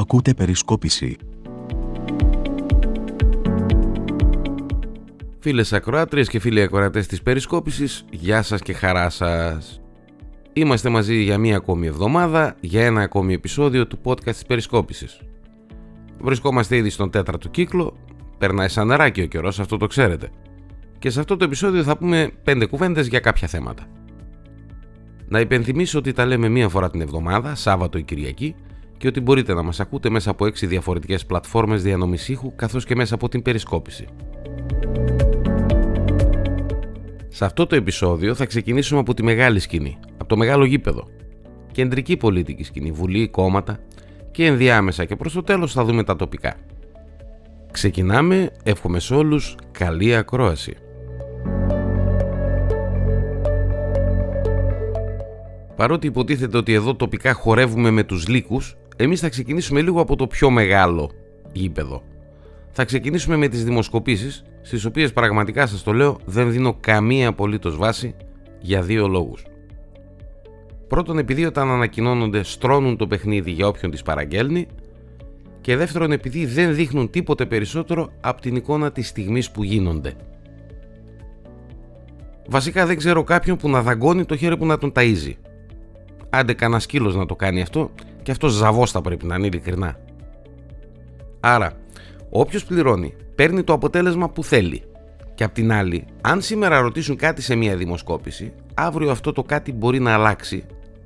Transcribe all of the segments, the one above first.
Ακούτε περισκόπηση. Φίλες ακροάτριες και φίλοι ακροατές της περισκόπησης, γεια σας και χαρά σας. Είμαστε μαζί για μία ακόμη εβδομάδα, για ένα ακόμη επεισόδιο του podcast της περισκόπησης. Βρισκόμαστε ήδη στον τέταρτο κύκλο, περνάει σαν νεράκι ο καιρός, αυτό το ξέρετε. Και σε αυτό το επεισόδιο θα πούμε πέντε κουβέντες για κάποια θέματα. Να υπενθυμίσω ότι τα λέμε μία φορά την εβδομάδα, Σάββατο ή Κυριακή, και ότι μπορείτε να μας ακούτε μέσα από 6 διαφορετικές πλατφόρμες διανομής ήχου, καθώς και μέσα από την περισκόπηση. Σε αυτό το επεισόδιο θα ξεκινήσουμε από τη μεγάλη σκηνή, από το μεγάλο γήπεδο. Κεντρική πολιτική σκηνή, βουλή, κόμματα και ενδιάμεσα και προς το τέλος θα δούμε τα τοπικά. Ξεκινάμε, εύχομαι σε όλους καλή ακρόαση. Παρότι υποτίθεται ότι εδώ τοπικά χορεύουμε με τους λύκους, εμείς θα ξεκινήσουμε λίγο από το πιο μεγάλο γήπεδο. Θα ξεκινήσουμε με τις δημοσκοπήσεις, στις οποίες πραγματικά σας το λέω δεν δίνω καμία απολύτως βάση για δύο λόγους. Πρώτον επειδή όταν ανακοινώνονται στρώνουν το παιχνίδι για όποιον τις παραγγέλνει και δεύτερον επειδή δεν δείχνουν τίποτε περισσότερο από την εικόνα της στιγμής που γίνονται. Βασικά δεν ξέρω κάποιον που να δαγκώνει το χέρι που να τον ταΐζει. Άντε κανένα σκύλος να το κάνει αυτό και αυτός ζαβός θα πρέπει να είναι ειλικρινά. Άρα, όποιος πληρώνει παίρνει το αποτέλεσμα που θέλει. Και απ' την άλλη, αν σήμερα ρωτήσουν κάτι σε μια δημοσκόπηση, αύριο αυτό το κάτι μπορεί να αλλάξει,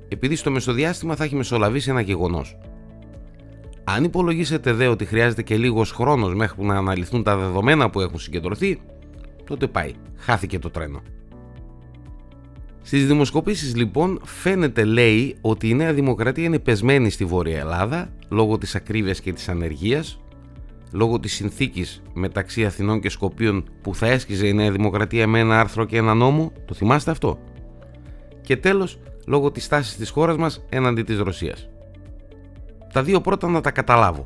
επειδή στο μεσοδιάστημα θα έχει μεσολαβήσει ένα γεγονός. Αν υπολογίσετε δε ότι χρειάζεται και λίγος χρόνος μέχρι που να αναλυθούν τα δεδομένα που έχουν συγκεντρωθεί, τότε πάει. Χάθηκε το τρένο. Στις δημοσκοπήσεις λοιπόν φαίνεται λέει ότι η Νέα Δημοκρατία είναι πεσμένη στη Βόρεια Ελλάδα λόγω της ακρίβειας και της ανεργίας λόγω της συνθήκης μεταξύ Αθηνών και Σκοπίων που θα έσκιζε η Νέα Δημοκρατία με ένα άρθρο και ένα νόμο, το θυμάστε αυτό; Και τέλος, λόγω της στάσης της χώρας μας έναντι της Ρωσίας. Τα δύο πρώτα να τα καταλάβω.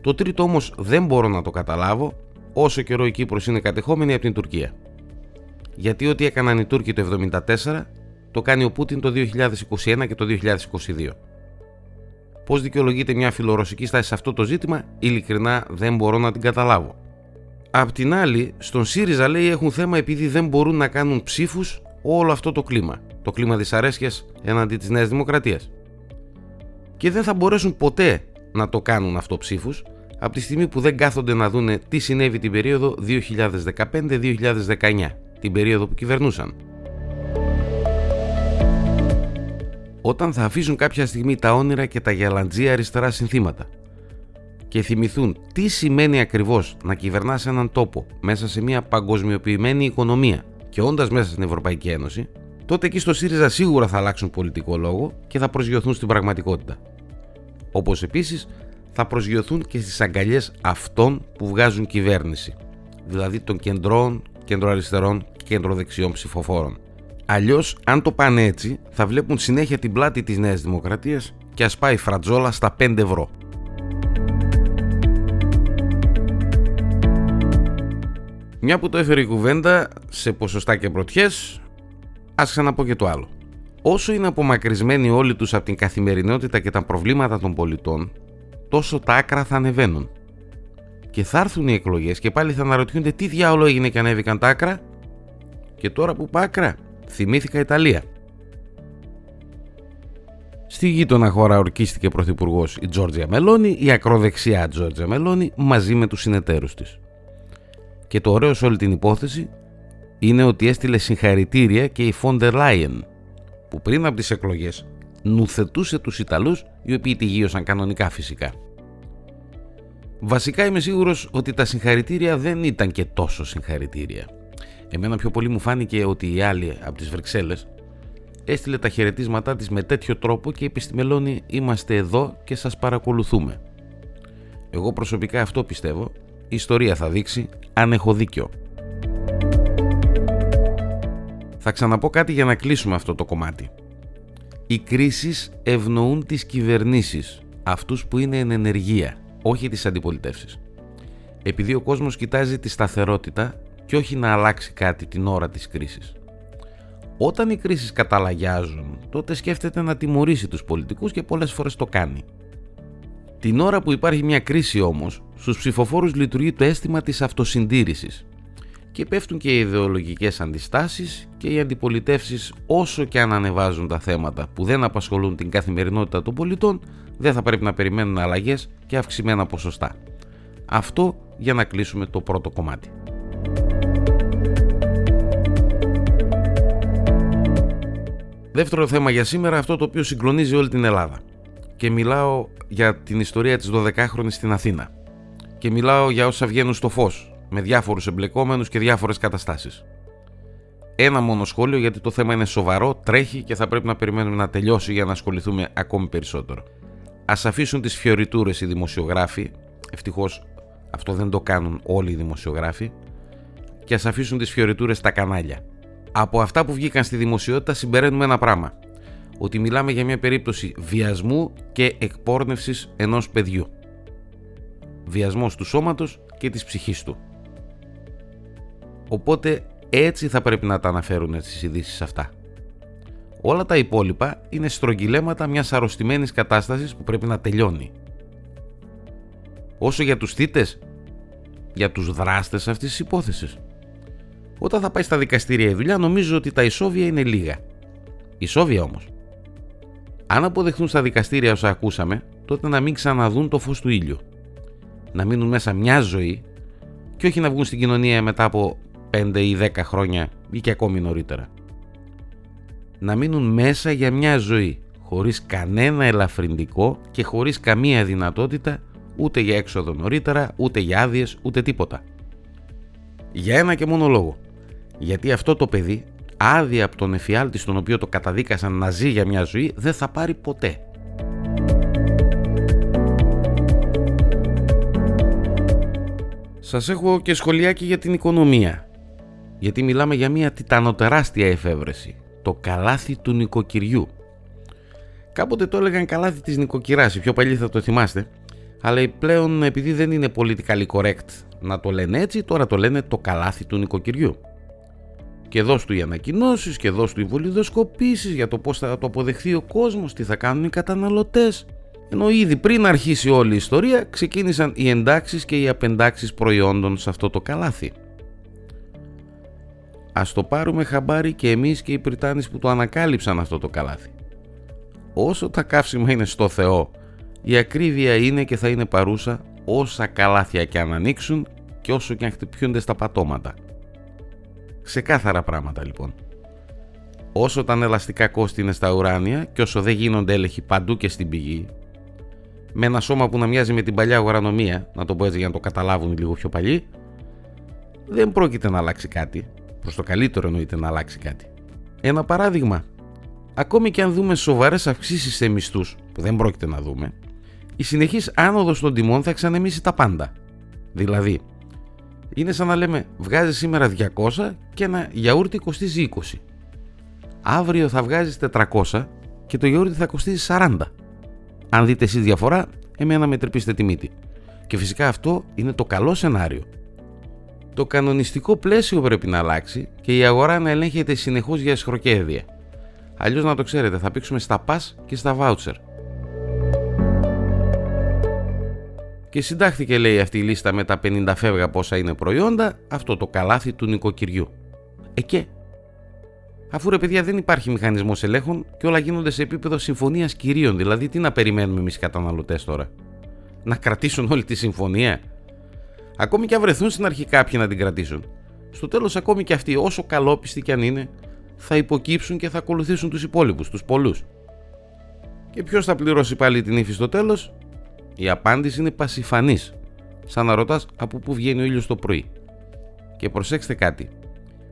Το τρίτο όμως δεν μπορώ να το καταλάβω όσο καιρό η Κύπρος είναι κατεχόμενη από την Τουρκία. Γιατί ό,τι έκαναν οι Τούρκοι το 1974 το κάνει ο Πούτιν το 2021 και το 2022. Πώς δικαιολογείται μια φιλορωσική στάση σε αυτό το ζήτημα, ειλικρινά δεν μπορώ να την καταλάβω. Απ' την άλλη, στον ΣΥΡΙΖΑ λέει έχουν θέμα επειδή δεν μπορούν να κάνουν ψήφους όλο αυτό το κλίμα. Το κλίμα δυσαρέσκειας έναντι της Νέας Δημοκρατίας. Και δεν θα μπορέσουν ποτέ να το κάνουν αυτό ψήφους από τη στιγμή που δεν κάθονται να δούνε τι συνέβη την περίοδο 2015-2019, την περίοδο που κυβερνούσαν. όταν θα αφήσουν κάποια στιγμή τα όνειρα και τα γελαντζία αριστερά συνθήματα και θυμηθούν τι σημαίνει ακριβώς να κυβερνάς έναν τόπο μέσα σε μια παγκοσμιοποιημένη οικονομία και όντας μέσα στην Ευρωπαϊκή Ένωση, τότε εκεί στο ΣΥΡΙΖΑ σίγουρα θα αλλάξουν πολιτικό λόγο και θα προσγειωθούν στην πραγματικότητα. Όπως επίσης θα προσγειωθούν και στις αγκαλιές αυτών που βγάζουν κυβέρνηση, δηλαδή των κεντρών, κεντροαριστερών και κεντροδεξιών ψηφοφόρων. Αλλιώς, αν το πάνε έτσι, θα βλέπουν συνέχεια την πλάτη της Νέας Δημοκρατίας και ας πάει φρατζόλα στα 5 ευρώ. Μια που το έφερε η κουβέντα σε ποσοστά και πρωτιές, ας ξαναπώ και το άλλο. Όσο είναι απομακρυσμένοι όλοι τους από την καθημερινότητα και τα προβλήματα των πολιτών, τόσο τα άκρα θα ανεβαίνουν. Και θα έρθουν οι εκλογές και πάλι θα αναρωτιούνται τι διάολο έγινε και ανέβηκαν τα άκρα. Και τώρα που πάει άκρα, θυμήθηκα Ιταλία. Στη γείτονα χώρα ορκίστηκε πρωθυπουργός η Τζόρτζια Μελώνη, η ακροδεξιά Τζόρτζια Μελώνη, μαζί με τους συνεταίρους της. Και το ωραίο σε όλη την υπόθεση είναι ότι έστειλε συγχαρητήρια και η Φόντερ Λάιεν, που πριν από τις εκλογές νουθετούσε τους Ιταλούς, οι οποίοι τη γύρωσαν κανονικά φυσικά. Βασικά είμαι σίγουρος ότι τα συγχαρητήρια δεν ήταν και τόσο συγχαρητήρια. Εμένα πιο πολύ μου φάνηκε ότι η άλλη από τις Βρυξέλλες έστειλε τα χαιρετίσματά της με τέτοιο τρόπο και είπε στη Μελώνη είμαστε εδώ και σας παρακολουθούμε. Εγώ προσωπικά αυτό πιστεύω, η ιστορία θα δείξει αν έχω δίκιο. Θα ξαναπώ κάτι για να κλείσουμε αυτό το κομμάτι. Οι κρίσεις ευνοούν τις κυβερνήσεις, αυτούς που είναι εν ενεργεία, όχι τις αντιπολιτεύσεις. Επειδή ο κόσμος κοιτάζει τη σταθερότητα, και όχι να αλλάξει κάτι την ώρα της κρίσης. Όταν οι κρίσεις καταλαγιάζουν, τότε σκέφτεται να τιμωρήσει τους πολιτικούς και πολλές φορές το κάνει. Την ώρα που υπάρχει μια κρίση όμως, στους ψηφοφόρους λειτουργεί το αίσθημα της αυτοσυντήρησης και πέφτουν και οι ιδεολογικές αντιστάσεις και οι αντιπολιτεύσεις όσο και αν ανεβάζουν τα θέματα που δεν απασχολούν την καθημερινότητα των πολιτών δεν θα πρέπει να περιμένουν αλλαγές και αυξημένα ποσοστά. Αυτό για να κλείσουμε το πρώτο κομμάτι. Δεύτερο θέμα για σήμερα αυτό το οποίο συγκλονίζει όλη την Ελλάδα. Και μιλάω για την ιστορία της 12χρονης στην Αθήνα. Και μιλάω για όσα βγαίνουν στο φως, με διάφορους εμπλεκόμενους και διάφορες καταστάσεις. Ένα μόνο σχόλιο γιατί το θέμα είναι σοβαρό, τρέχει και θα πρέπει να περιμένουμε να τελειώσει για να ασχοληθούμε ακόμη περισσότερο. Ας αφήσουν τις φιωριτούρες οι δημοσιογράφοι, ευτυχώς αυτό δεν το κάνουν όλοι οι δημοσιογράφοι, και ας αφήσουν τις φιωριτούρες στα κανάλια. Από αυτά που βγήκαν στη δημοσιότητα συμπεραίνουμε ένα πράγμα. Ότι μιλάμε για μια περίπτωση βιασμού και εκπόρνευσης ενός παιδιού. Βιασμός του σώματος και της ψυχής του. Οπότε έτσι θα πρέπει να τα αναφέρουν στις ειδήσεις αυτά. Όλα τα υπόλοιπα είναι στρογγυλέματα μιας αρρωστημένης κατάστασης που πρέπει να τελειώνει. Όσο για τους θύτες, για τους δράστες αυτής της υπόθεσης. Όταν θα πάει στα δικαστήρια η δουλειά νομίζω ότι τα ισόβια είναι λίγα. Ισόβια όμως. Αν αποδεχθούν στα δικαστήρια όσα ακούσαμε, τότε να μην ξαναδούν το φως του ήλιου. Να μείνουν μέσα μια ζωή και όχι να βγουν στην κοινωνία μετά από 5 ή 10 χρόνια ή και ακόμη νωρίτερα. Να μείνουν μέσα για μια ζωή, χωρίς κανένα ελαφρυντικό και χωρίς καμία δυνατότητα ούτε για έξοδο νωρίτερα, ούτε για άδειες, ούτε τίποτα. Για ένα και μόνο λόγο γιατί αυτό το παιδί άδεια από τον εφιάλτη στον οποίο το καταδίκασαν να ζει για μια ζωή δεν θα πάρει ποτέ. Σας έχω και σχολιάκι για την οικονομία. Γιατί μιλάμε για μια τιτανοτεράστια εφεύρεση. Το καλάθι του νοικοκυριού. Κάποτε το έλεγαν καλάθι της νοικοκυράς, οι πιο παλιοί θα το θυμάστε. Αλλά πλέον επειδή δεν είναι politically correct να το λένε έτσι, τώρα το λένε το καλάθι του νοικοκυριού και δώσ' του οι ανακοινώσεις και δώσ' του οι βολιδοσκοπήσεις για το πώς θα το αποδεχθεί ο κόσμος, τι θα κάνουν οι καταναλωτές. Ενώ ήδη πριν αρχίσει όλη η ιστορία ξεκίνησαν οι εντάξεις και οι απεντάξεις προϊόντων σε αυτό το καλάθι. Ας το πάρουμε χαμπάρι και εμείς και οι Πριτάνες που το ανακάλυψαν αυτό το καλάθι. Όσο τα καύσιμα είναι στο Θεό, η ακρίβεια είναι και θα είναι παρούσα όσα καλάθια και αν ανοίξουν και όσο και αν χτυπιούνται στα πατώματα. Ξεκάθαρα πράγματα λοιπόν. Όσο τα ελαστικά κόστη είναι στα ουράνια και όσο δεν γίνονται έλεγχοι παντού και στην πηγή, με ένα σώμα που να μοιάζει με την παλιά αγορανομία, να το πω έτσι για να το καταλάβουν λίγο πιο παλιοί, δεν πρόκειται να αλλάξει κάτι. Προς το καλύτερο εννοείται να αλλάξει κάτι. Ένα παράδειγμα. Ακόμη και αν δούμε σοβαρές αυξήσεις σε μισθούς, που δεν πρόκειται να δούμε, η συνεχής άνοδος των τιμών θα εξανεμίσει τα πάντα. Δηλαδή, είναι σαν να λέμε βγάζεις σήμερα 200 και ένα γιαούρτι κοστίζει 20. Αύριο θα βγάζεις 400 και το γιαούρτι θα κοστίζει 40. Αν δείτε εσείς διαφορά, εμένα με τρυπήστε τη μύτη. Και φυσικά αυτό είναι το καλό σενάριο. Το κανονιστικό πλαίσιο πρέπει να αλλάξει και η αγορά να ελέγχεται συνεχώς για εσχροκέδια. Αλλιώς να το ξέρετε θα πήξουμε στα pass και στα voucher. Και συντάχθηκε λέει αυτή η λίστα με τα 50 φεύγα πόσα είναι προϊόντα, αυτό το καλάθι του νοικοκυριού. Ε και, αφού ρε παιδιά δεν υπάρχει μηχανισμός ελέγχων και όλα γίνονται σε επίπεδο συμφωνίας κυρίων, δηλαδή τι να περιμένουμε εμείς οι καταναλωτές τώρα; Να κρατήσουν όλη τη συμφωνία; Ακόμη και αν βρεθούν στην αρχή κάποιοι να την κρατήσουν. Στο τέλος, ακόμη και αυτοί, όσο καλόπιστοι κι αν είναι, θα υποκύψουν και θα ακολουθήσουν τους υπόλοιπους, τους πολλούς. Και ποιος θα πληρώσει πάλι την ύφη στο τέλος, η απάντηση είναι πασιφανής, σαν να ρωτάς από πού βγαίνει ο ήλιος το πρωί. Και προσέξτε κάτι,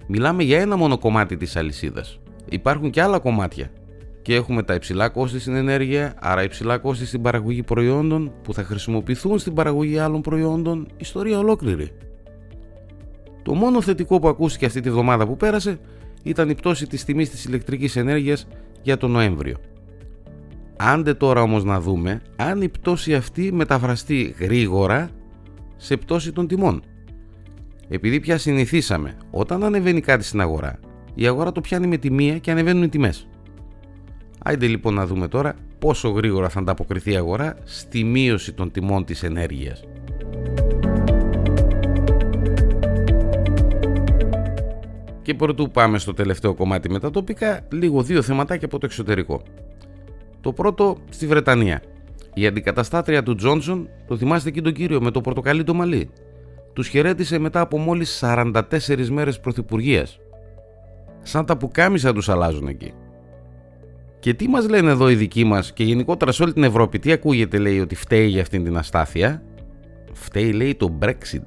μιλάμε για ένα μόνο κομμάτι της αλυσίδας. Υπάρχουν και άλλα κομμάτια και έχουμε τα υψηλά κόστη στην ενέργεια, άρα υψηλά κόστη στην παραγωγή προϊόντων που θα χρησιμοποιηθούν στην παραγωγή άλλων προϊόντων, ιστορία ολόκληρη. Το μόνο θετικό που ακούστηκε αυτή τη βδομάδα που πέρασε ήταν η πτώση της τιμής της ηλεκτρικής ενέργειας για τον Νοέμβριο. Άντε τώρα όμως να δούμε αν η πτώση αυτή μεταφραστεί γρήγορα σε πτώση των τιμών. Επειδή πια συνηθίσαμε, όταν ανεβαίνει κάτι στην αγορά, η αγορά το πιάνει με τη μία και ανεβαίνουν οι τιμές. Άιντε λοιπόν να δούμε τώρα πόσο γρήγορα θα ανταποκριθεί η αγορά στη μείωση των τιμών της ενέργειας. Και πρωτού πάμε στο τελευταίο κομμάτι με τα τοπικά, λίγο δύο θεματάκια από το εξωτερικό. Το πρώτο στη Βρετανία. Η αντικαταστάτρια του Τζόνσον, το θυμάστε εκεί τον κύριο με το πορτοκαλί το μαλλί, τους χαιρέτησε μετά από μόλις 44 μέρες πρωθυπουργίας. Σαν τα πουκάμισα τους αλλάζουν εκεί. Και τι μας λένε εδώ οι δικοί μας και γενικότερα σε όλη την Ευρώπη, τι ακούγεται λέει ότι φταίει για αυτήν την αστάθεια; Φταίει λέει το Brexit.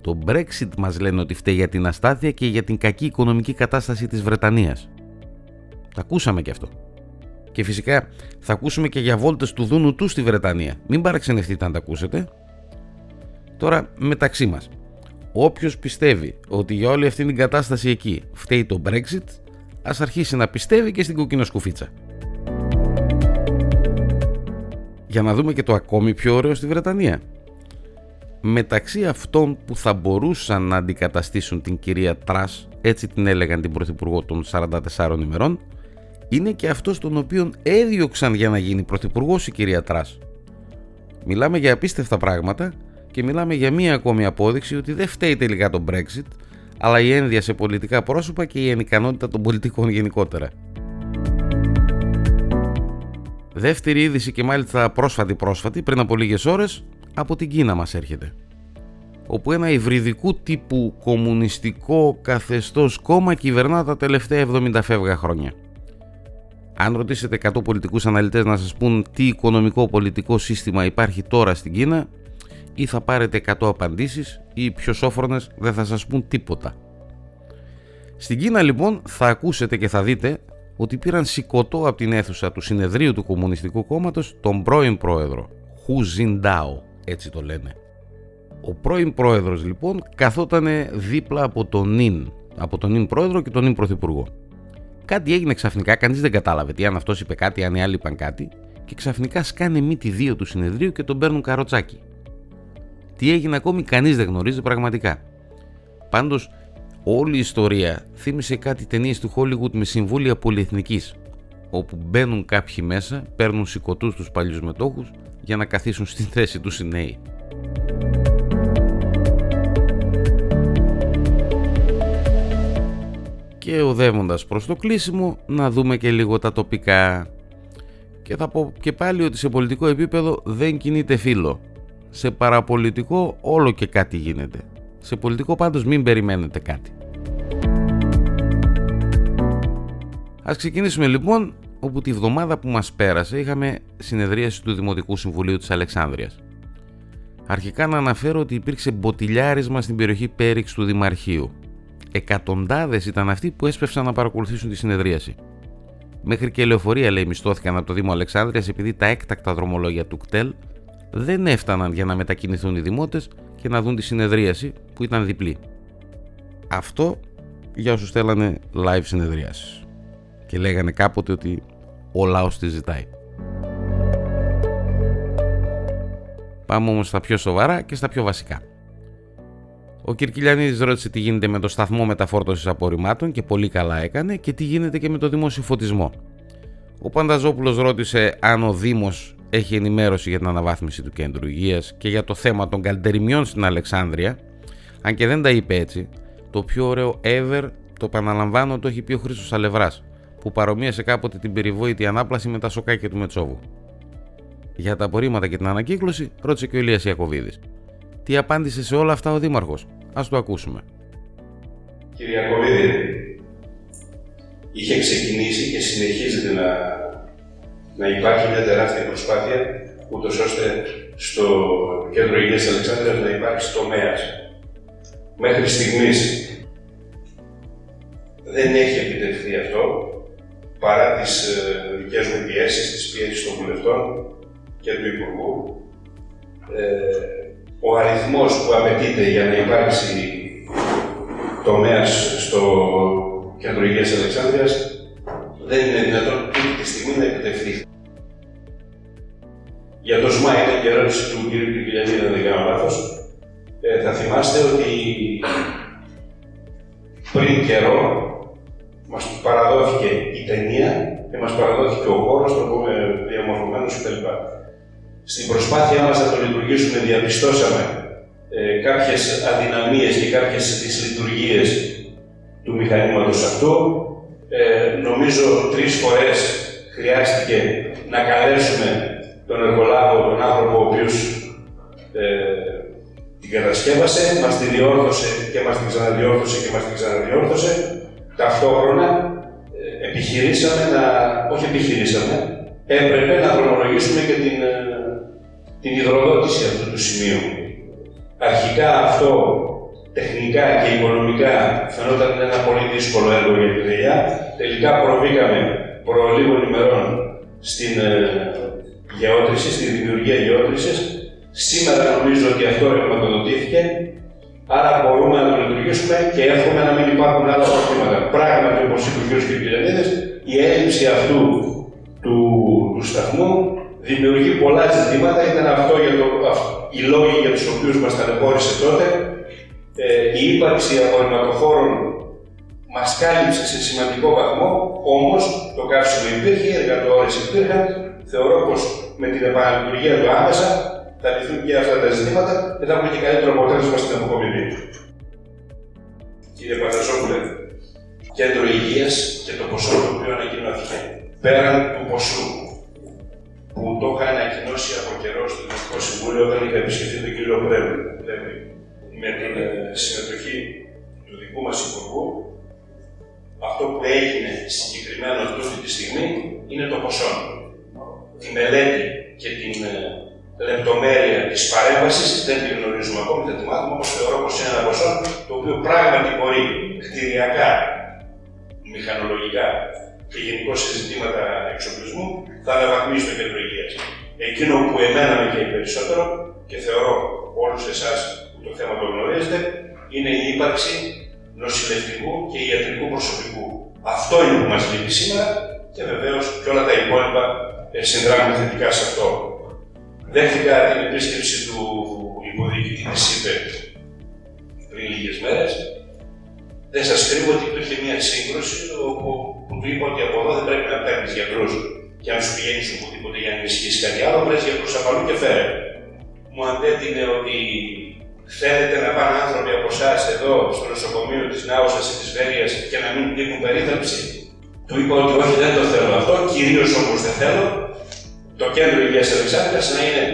Το Brexit μας λένε ότι φταίει για την αστάθεια και για την κακή οικονομική κατάσταση της Βρετανίας. Τα ακούσαμε και αυτό. Και φυσικά θα ακούσουμε και για βόλτες του Δούνου του στη Βρετανία. Μην παραξενευτείτε αν τα ακούσετε. Τώρα μεταξύ μας. Όποιος πιστεύει ότι για όλη αυτή την κατάσταση εκεί φταίει το Brexit, ας αρχίσει να πιστεύει και στην κοκκινό σκουφίτσα. Για να δούμε και το ακόμη πιο ωραίο στη Βρετανία. Μεταξύ αυτών που θα μπορούσαν να αντικαταστήσουν την κυρία Τρας, έτσι την έλεγαν την Πρωθυπουργό των 44 ημερών, είναι και αυτός τον οποίον έδιωξαν για να γίνει Πρωθυπουργός η κυρία Τρας. Μιλάμε για απίστευτα πράγματα και μιλάμε για μία ακόμη απόδειξη ότι δεν φταίει τελικά το Brexit, αλλά η ένδια σε πολιτικά πρόσωπα και η ανικανότητα των πολιτικών γενικότερα. Δεύτερη είδηση και μάλιστα πρόσφατη πρόσφατη, πριν από λίγες ώρες, από την Κίνα μας έρχεται. Όπου ένα υβριδικού τύπου κομμουνιστικό καθεστώς κόμμα κυβερνά τα τελευταία 70 φεύγα χρόνια. Αν ρωτήσετε 100 πολιτικούς αναλυτές να σας πούν τι οικονομικό πολιτικό σύστημα υπάρχει τώρα στην Κίνα, ή θα πάρετε 100 απαντήσεις ή οι πιο σόφρονες δεν θα σας πούν τίποτα. Στην Κίνα λοιπόν θα ακούσετε και θα δείτε ότι πήραν σηκωτό από την αίθουσα του συνεδρίου του Κομμουνιστικού Κόμματος τον πρώην πρόεδρο, Χου Ζιντάο, έτσι το λένε. Ο πρώην πρόεδρος λοιπόν καθόταν δίπλα από τον Νιν, από τον Νιν πρόεδρο και τον Νιν πρωθυπουργό. Κάτι έγινε ξαφνικά, κανείς δεν κατάλαβε τι αν αυτός είπε κάτι, αν οι άλλοι είπαν κάτι και ξαφνικά σκάνε μύτη δύο του συνεδρίου και τον παίρνουν καροτσάκι. Τι έγινε ακόμη κανείς δεν γνωρίζει πραγματικά. Πάντως όλη η ιστορία θύμισε κάτι ταινίες του Hollywood με συμβούλια πολυεθνικής όπου μπαίνουν κάποιοι μέσα, παίρνουν σηκωτούς τους παλιούς μετόχους για να καθίσουν στην θέση τους οι νέοι. Και οδεύοντας προς το κλείσιμο να δούμε και λίγο τα τοπικά. Και θα πω και πάλι ότι σε πολιτικό επίπεδο δεν κινείται φίλο σε παραπολιτικό όλο και κάτι γίνεται. Σε πολιτικό πάντως μην περιμένετε κάτι. Ας ξεκινήσουμε λοιπόν όπου τη βδομάδα που μας πέρασε είχαμε συνεδρίαση του Δημοτικού Συμβουλίου της Αλεξάνδρειας. Αρχικά να αναφέρω ότι υπήρξε μποτιλιάρισμα στην περιοχή Πέριξ του Δημαρχείου. Εκατοντάδες ήταν αυτοί που έσπευσαν να παρακολουθήσουν τη συνεδρίαση. Μέχρι και λεωφορεία λέει μισθώθηκαν από το Δήμο Αλεξάνδρειας επειδή τα έκτακτα δρομολόγια του ΚΤΕΛ δεν έφταναν για να μετακινηθούν οι δημότες και να δουν τη συνεδρίαση που ήταν διπλή. Αυτό για όσους θέλανε live συνεδρίασεις και λέγανε κάποτε ότι ο λαός τη ζητάει. Πάμε όμως στα πιο σοβαρά και στα πιο βασικά. Ο Κυρκυλιανίδης ρώτησε τι γίνεται με το σταθμό μεταφόρτωσης απορριμμάτων και πολύ καλά έκανε και τι γίνεται και με το δημόσιο φωτισμό. Ο Πανταζόπουλος ρώτησε αν ο Δήμος έχει ενημέρωση για την αναβάθμιση του κέντρου υγείας και για το θέμα των καλτεριμιών στην Αλεξάνδρεια, αν και δεν τα είπε έτσι, το πιο ωραίο ever, το επαναλαμβάνω, το έχει πει ο Χρήστος Αλευράς, που παρομοίασε κάποτε την περιβόητη ανάπλαση με τα σοκάκια του Μετσόβου. Για τα απορρίμματα και την ανακύκλωση, ρώτησε και ο Ηλίας Ιακωβίδης. Τι απάντησε σε όλα αυτά ο Δήμαρχος; Ας το ακούσουμε. Κύριε Ιακωβίδη, είχε ξεκινήσει και συνεχίζεται να να υπάρχει μια τεράστια προσπάθεια, ούτως ώστε στο κέντρο υγείας Αλεξάνδρειας να υπάρξει τομέας. Μέχρι στιγμής δεν έχει επιτευχθεί αυτό, παρά τις ε, δικές μου πιέσεις, τις πιέσεις των βουλευτών και του Υπουργού. Ε, ο αριθμός που απαιτείται για να υπάρξει τομέας στο κέντρο υγείας Αλεξάνδρειας δεν είναι δυνατόν αυτή τη στιγμή να επιτευχθεί. Για το ΣΜΑ ήταν και ερώτηση του κ. Κυριακή, δεν κάνω λάθος. Ε, θα θυμάστε ότι πριν καιρό μας παραδόθηκε η ταινία και μας παραδόθηκε ο χώρος, το πούμε διαμορφωμένος κτλ. Στην προσπάθειά μας να το λειτουργήσουμε, διαπιστώσαμε ε, κάποιες αδυναμίες και κάποιες δυσλειτουργίες του μηχανήματος αυτού. Ε, νομίζω τρεις φορές χρειάστηκε να καλέσουμε τον εργολάβο, τον άνθρωπο ο οποίος ε, την κατασκεύασε, μας τη διόρθωσε και μας την ξαναδιόρθωσε και μας την ξαναδιόρθωσε. Ταυτόχρονα ε, επιχειρήσαμε να, όχι επιχειρήσαμε, έπρεπε να δρομολογήσουμε και την, ε, την υδροδότηση αυτού του σημείου. Αρχικά αυτό τεχνικά και οικονομικά φαινόταν ένα πολύ δύσκολο έργο για τη δουλειά. Τελικά προβήκαμε προ λίγων ημερών στην ε, γεώτρησης, στη δημιουργία γεώτρησης Σήμερα νομίζω ότι αυτό ρευματοδοτήθηκε, άρα μπορούμε να το λειτουργήσουμε και εύχομαι να μην υπάρχουν άλλα προβλήματα. Πράγματι, όπως είπε ο κ. Κυρκυριακίδη, η έλλειψη αυτού του, του σταθμού δημιουργεί πολλά ζητήματα. Ήταν αυτό για το, οι λόγοι για τους οποίους μας ταλαιπώρησε τότε. Ε, η ύπαρξη απορριμματοφόρων μας κάλυψε σε σημαντικό βαθμό, όμως το καύσιμο υπήρχε, οι εργατόρες υπήρχαν. Θεωρώ πως με την επαναλειτουργία του άμεσα θα λυθούν και αυτά τα ζητήματα και θα έχουμε και καλύτερο αποτέλεσμα στην αποκομιδή. Κύριε Παθασόπουλε, κέντρο υγείας και το ποσό το οποίο ανακοινώθηκε. Πέραν του ποσού που το είχα ανακοινώσει από καιρό στο Δημοτικό Συμβούλιο όταν είχα επισκεφθεί τον κύριο Πρέβη, με την ε, συμμετοχή του δικού μας Υπουργού, αυτό που έγινε συγκεκριμένο αυτή τη στιγμή είναι το ποσό. Τη μελέτη και την ε, λεπτομέρεια της παρέμβασης δεν την γνωρίζουμε ακόμη, δεν τη μάθουμε, όμως θεωρώ πως είναι ένα ποσό το οποίο πράγματι μπορεί κτηριακά, μηχανολογικά και γενικώ σε ζητήματα εξοπλισμού θα αναβαθμίσει το κέντρο υγείας. Εκείνο που εμένα με καίει περισσότερο και θεωρώ όλους εσάς που το θέμα το γνωρίζετε είναι η ύπαρξη νοσηλευτικού και ιατρικού προσωπικού. Αυτό είναι που μας λείπει σήμερα και βεβαίως και όλα τα υπόλοιπα ε, συνδράμουν θετικά σε αυτό. Δέχτηκα την επίσκεψη του υποδιοικητή τη ΣΥΠΕ πριν λίγες μέρες. Δεν σας κρύβω ότι υπήρχε μια σύγκρουση όπου που του είπα ότι από εδώ δεν πρέπει να παίρνεις γιατρούς και να σου πηγαίνεις οπουδήποτε για να ενισχύσεις κάτι άλλο, πρέπει γιατρούς από αλλού και φέρε. Μου αντέτεινε ότι θέλετε να πάνε άνθρωποι από εσάς εδώ στο νοσοκομείο της Νάουσα ή της Βέρεια και να μην τύχουν περίθαλψη. Του είπα ότι όχι, δεν το θέλω αυτό, κυρίως όμως δεν θέλω το κέντρο υγείας Αλεξάνδρειας να είναι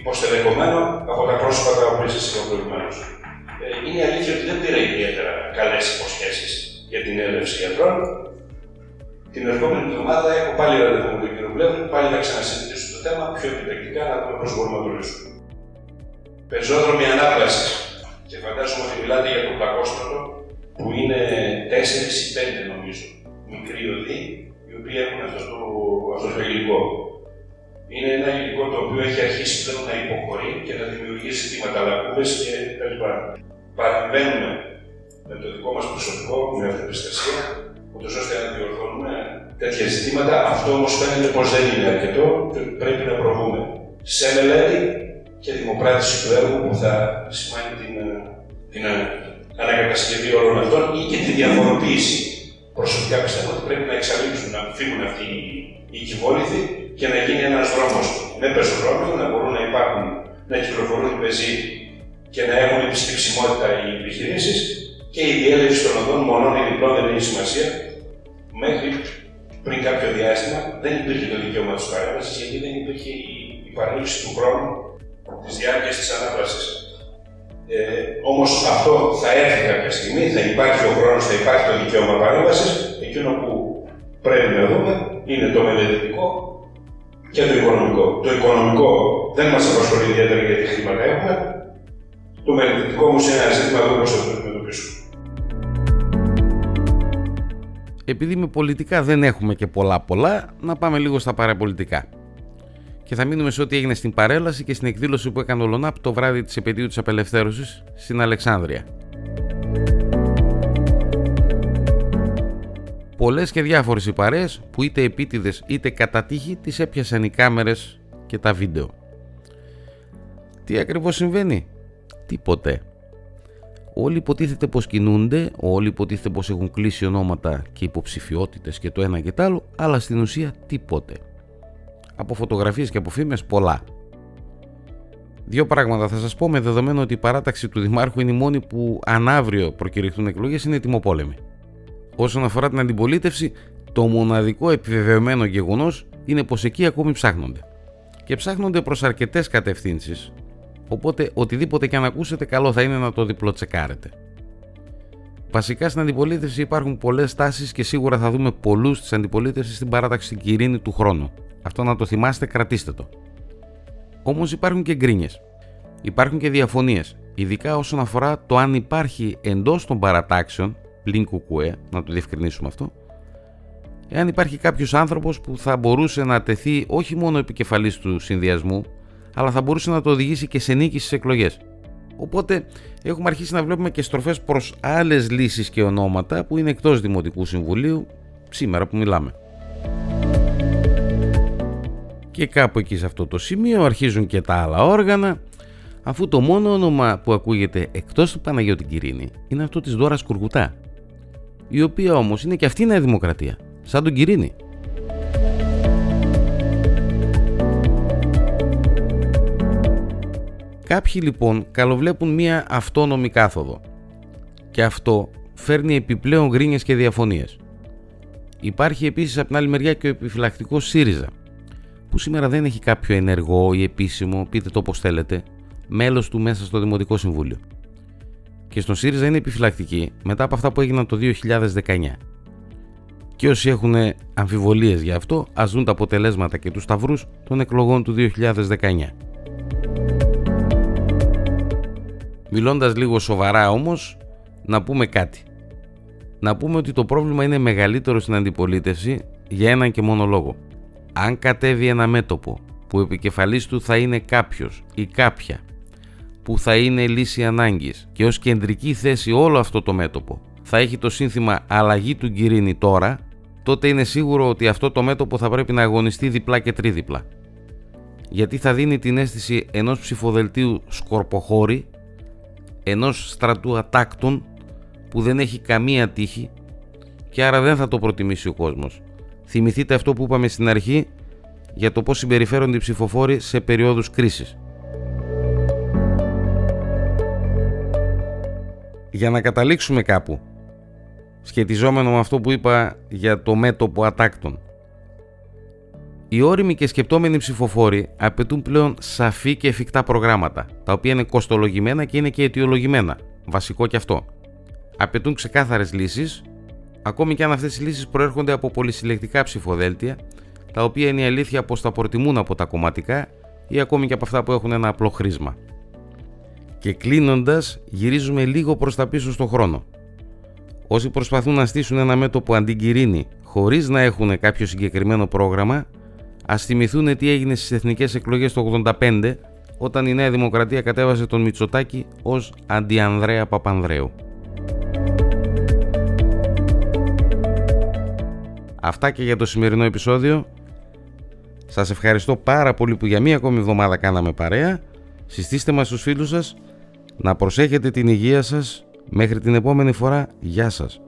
υποστελεχωμένο από τα πρόσωπα τα οποία σας είπα προηγουμένως. Ε, είναι αλήθεια ότι δεν πήρα ιδιαίτερα καλές υποσχέσεις για την έλευση γιατρών. Την ερχόμενη εβδομάδα έχω πάλι ραντεβού με τον κύριο Μπλεύρη, πάλι θα ξανασυζητήσω το θέμα πιο επιτακτικά να δούμε πώς μπορούμε να το λύσουμε. Πεζόδρομοι ανάπλασης. Και φαντάζομαι ότι μιλάτε για το πλακόστρωτο που είναι 4 ή 5 νομίζω μικροί οδοί οι οποίοι έχουν αυτό το, αυτό το υλικό είναι ένα υλικό το οποίο έχει αρχίσει πλέον να υποχωρεί και να δημιουργεί ζητήματα λακκούβε και κτλ. Παρεμβαίνουμε με το δικό μας προσωπικό, με αυτοπιστασία, ούτως ώστε να διορθώνουμε τέτοια ζητήματα. Αυτό όμως φαίνεται πως δεν είναι αρκετό και πρέπει να προβούμε σε μελέτη και δημοπράτηση του έργου που θα σημαίνει την, την ανακατασκευή όλων αυτών ή και τη διαφοροποίηση. Προσωπικά πιστεύω ότι πρέπει να εξαλείψουν, να φύγουν αυτοί οι κυβόληθοι και να γίνει ένας δρόμος με πεζοδρόμιο, να μπορούν να υπάρχουν, να κυκλοφορούν οι πεζοί και να έχουν επισκεψιμότητα οι επιχειρήσεις και η διέλευση των οδών μονών ή διπλών δεν έχει σημασίας. Μέχρι πριν κάποιο διάστημα δεν υπήρχε το δικαίωμα της παρέμβασης γιατί δεν υπήρχε η παρέλυση του χρόνου της διάρκειας της ανάπλαση. Ε, Όμως αυτό θα έρθει κάποια στιγμή, θα υπάρχει ο χρόνος, θα υπάρχει το δικαίωμα παρέμβασης. Εκείνο που πρέπει να δούμε είναι το μελετητικό και το οικονομικό. Το οικονομικό δεν μας απασχολεί ιδιαίτερα γιατί χρήματα έχουμε. Το μελετητικό όμως είναι ένα ζήτημα που θα το αντιμετωπίσουμε. Επειδή με πολιτικά δεν έχουμε και πολλά πολλά, να πάμε λίγο στα παραπολιτικά. Και θα μείνουμε σε ό,τι έγινε στην παρέλαση και στην εκδήλωση που έκανε ο Λονάπ το βράδυ της επαιτίου της απελευθέρωσης στην Αλεξάνδρεια. Πολλές και διάφορες οι παρέες που είτε επίτηδες είτε κατά τύχη τις έπιασαν οι κάμερες και τα βίντεο. Τι ακριβώς συμβαίνει; Τίποτε. όλοι υποτίθεται πως κινούνται, όλοι υποτίθεται πως έχουν κλείσει ονόματα και υποψηφιότητες και το ένα και το άλλο, αλλά στην ουσία τίποτε. Από φωτογραφίες και από φήμες πολλά. Δύο πράγματα θα σας πω με δεδομένο ότι η παράταξη του Δημάρχου είναι η μόνη που αν αύριο προκηρυχθούν εκλογές είναι τιμοπόλεμη. Όσον αφορά την αντιπολίτευση, το μοναδικό επιβεβαιωμένο γεγονός είναι πως εκεί ακόμη ψάχνονται. Και ψάχνονται προς αρκετές κατευθύνσεις, οπότε οτιδήποτε και αν ακούσετε καλό θα είναι να το διπλοτσεκάρετε. Βασικά στην αντιπολίτευση υπάρχουν πολλές τάσεις και σίγουρα θα δούμε πολλούς της αντιπολίτευσης στην παράταξη στην Κυρίνη του χρόνου. Αυτό να το θυμάστε, κρατήστε το. Όμως υπάρχουν και γκρίνιες. Υπάρχουν και διαφωνίες, ειδικά όσον αφορά το αν υπάρχει εντός των παρατάξεων, πλην κουκουέ, να το διευκρινίσουμε αυτό, εάν υπάρχει κάποιος άνθρωπος που θα μπορούσε να τεθεί όχι μόνο επικεφαλής του συνδυασμού, αλλά θα μπορούσε να το οδηγήσει και σε νίκη στις εκλογές. Οπότε έχουμε αρχίσει να βλέπουμε και στροφές προς άλλες λύσεις και ονόματα που είναι εκτός Δημοτικού Συμβουλίου σήμερα που μιλάμε. Και κάπου εκεί σε αυτό το σημείο αρχίζουν και τα άλλα όργανα, αφού το μόνο όνομα που ακούγεται εκτός του Παναγιώτη Κυρίνη είναι αυτό της Δόρας Κουργουτά, η οποία όμως είναι και αυτή η Νέα Δημοκρατία, σαν τον Κυρίνη. Κάποιοι λοιπόν καλοβλέπουν μία αυτόνομη κάθοδο και αυτό φέρνει επιπλέον γκρίνιες και διαφωνίες. Υπάρχει επίσης από την άλλη μεριά και ο επιφυλακτικός ΣΥΡΙΖΑ που σήμερα δεν έχει κάποιο ενεργό ή επίσημο, πείτε το όπως θέλετε, μέλος του μέσα στο Δημοτικό Συμβούλιο. Και στον ΣΥΡΙΖΑ είναι επιφυλακτική μετά από αυτά που έγιναν το 2019. Και όσοι έχουν αμφιβολίες για αυτό, ας δουν τα αποτελέσματα και τους σταυρούς των εκλογών του 2019. Μιλώντας λίγο σοβαρά όμως, να πούμε κάτι. Να πούμε ότι το πρόβλημα είναι μεγαλύτερο στην αντιπολίτευση για έναν και μόνο λόγο. Αν κατέβει ένα μέτωπο που επικεφαλής του θα είναι κάποιος ή κάποια που θα είναι λύση ανάγκης και ως κεντρική θέση όλο αυτό το μέτωπο θα έχει το σύνθημα αλλαγή του Γκυρίνη τώρα, τότε είναι σίγουρο ότι αυτό το μέτωπο θα πρέπει να αγωνιστεί διπλά και τρίδιπλα. Γιατί θα δίνει την αίσθηση ενός ψηφοδελτίου σκορποχώρη, ενός στρατού ατάκτων που δεν έχει καμία τύχη και άρα δεν θα το προτιμήσει ο κόσμος. Θυμηθείτε αυτό που είπαμε στην αρχή για το πώς συμπεριφέρονται οι ψηφοφόροι σε περίοδους κρίσης. Για να καταλήξουμε κάπου, σχετιζόμενο με αυτό που είπα για το μέτωπο ατάκτων, οι όριμοι και σκεπτόμενοι ψηφοφόροι απαιτούν πλέον σαφή και εφικτά προγράμματα, τα οποία είναι κοστολογημένα και είναι και αιτιολογημένα. Βασικό και αυτό. Απαιτούν ξεκάθαρες λύσεις ακόμη και αν αυτές οι λύσεις προέρχονται από πολυσυλλεκτικά ψηφοδέλτια, τα οποία είναι η αλήθεια πως τα προτιμούν από τα κομματικά ή ακόμη και από αυτά που έχουν ένα απλό χρήσμα. Και κλείνοντας, γυρίζουμε λίγο προς τα πίσω στον χρόνο. Όσοι προσπαθούν να στήσουν ένα μέτωπο αντικυρίνη χωρίς να έχουν κάποιο συγκεκριμένο πρόγραμμα, ας θυμηθούν τι έγινε στις εθνικές εκλογές το 85 όταν η Νέα Δημοκρατία κατέβασε τον Μητσοτάκη ως αντιανδρέα Παπανδρέου. Αυτά και για το σημερινό επεισόδιο. Σας ευχαριστώ πάρα πολύ που για μία ακόμη εβδομάδα κάναμε παρέα. Συστήστε μας στους φίλους σας. Να προσέχετε την υγεία σας. Μέχρι την επόμενη φορά. Γεια σας.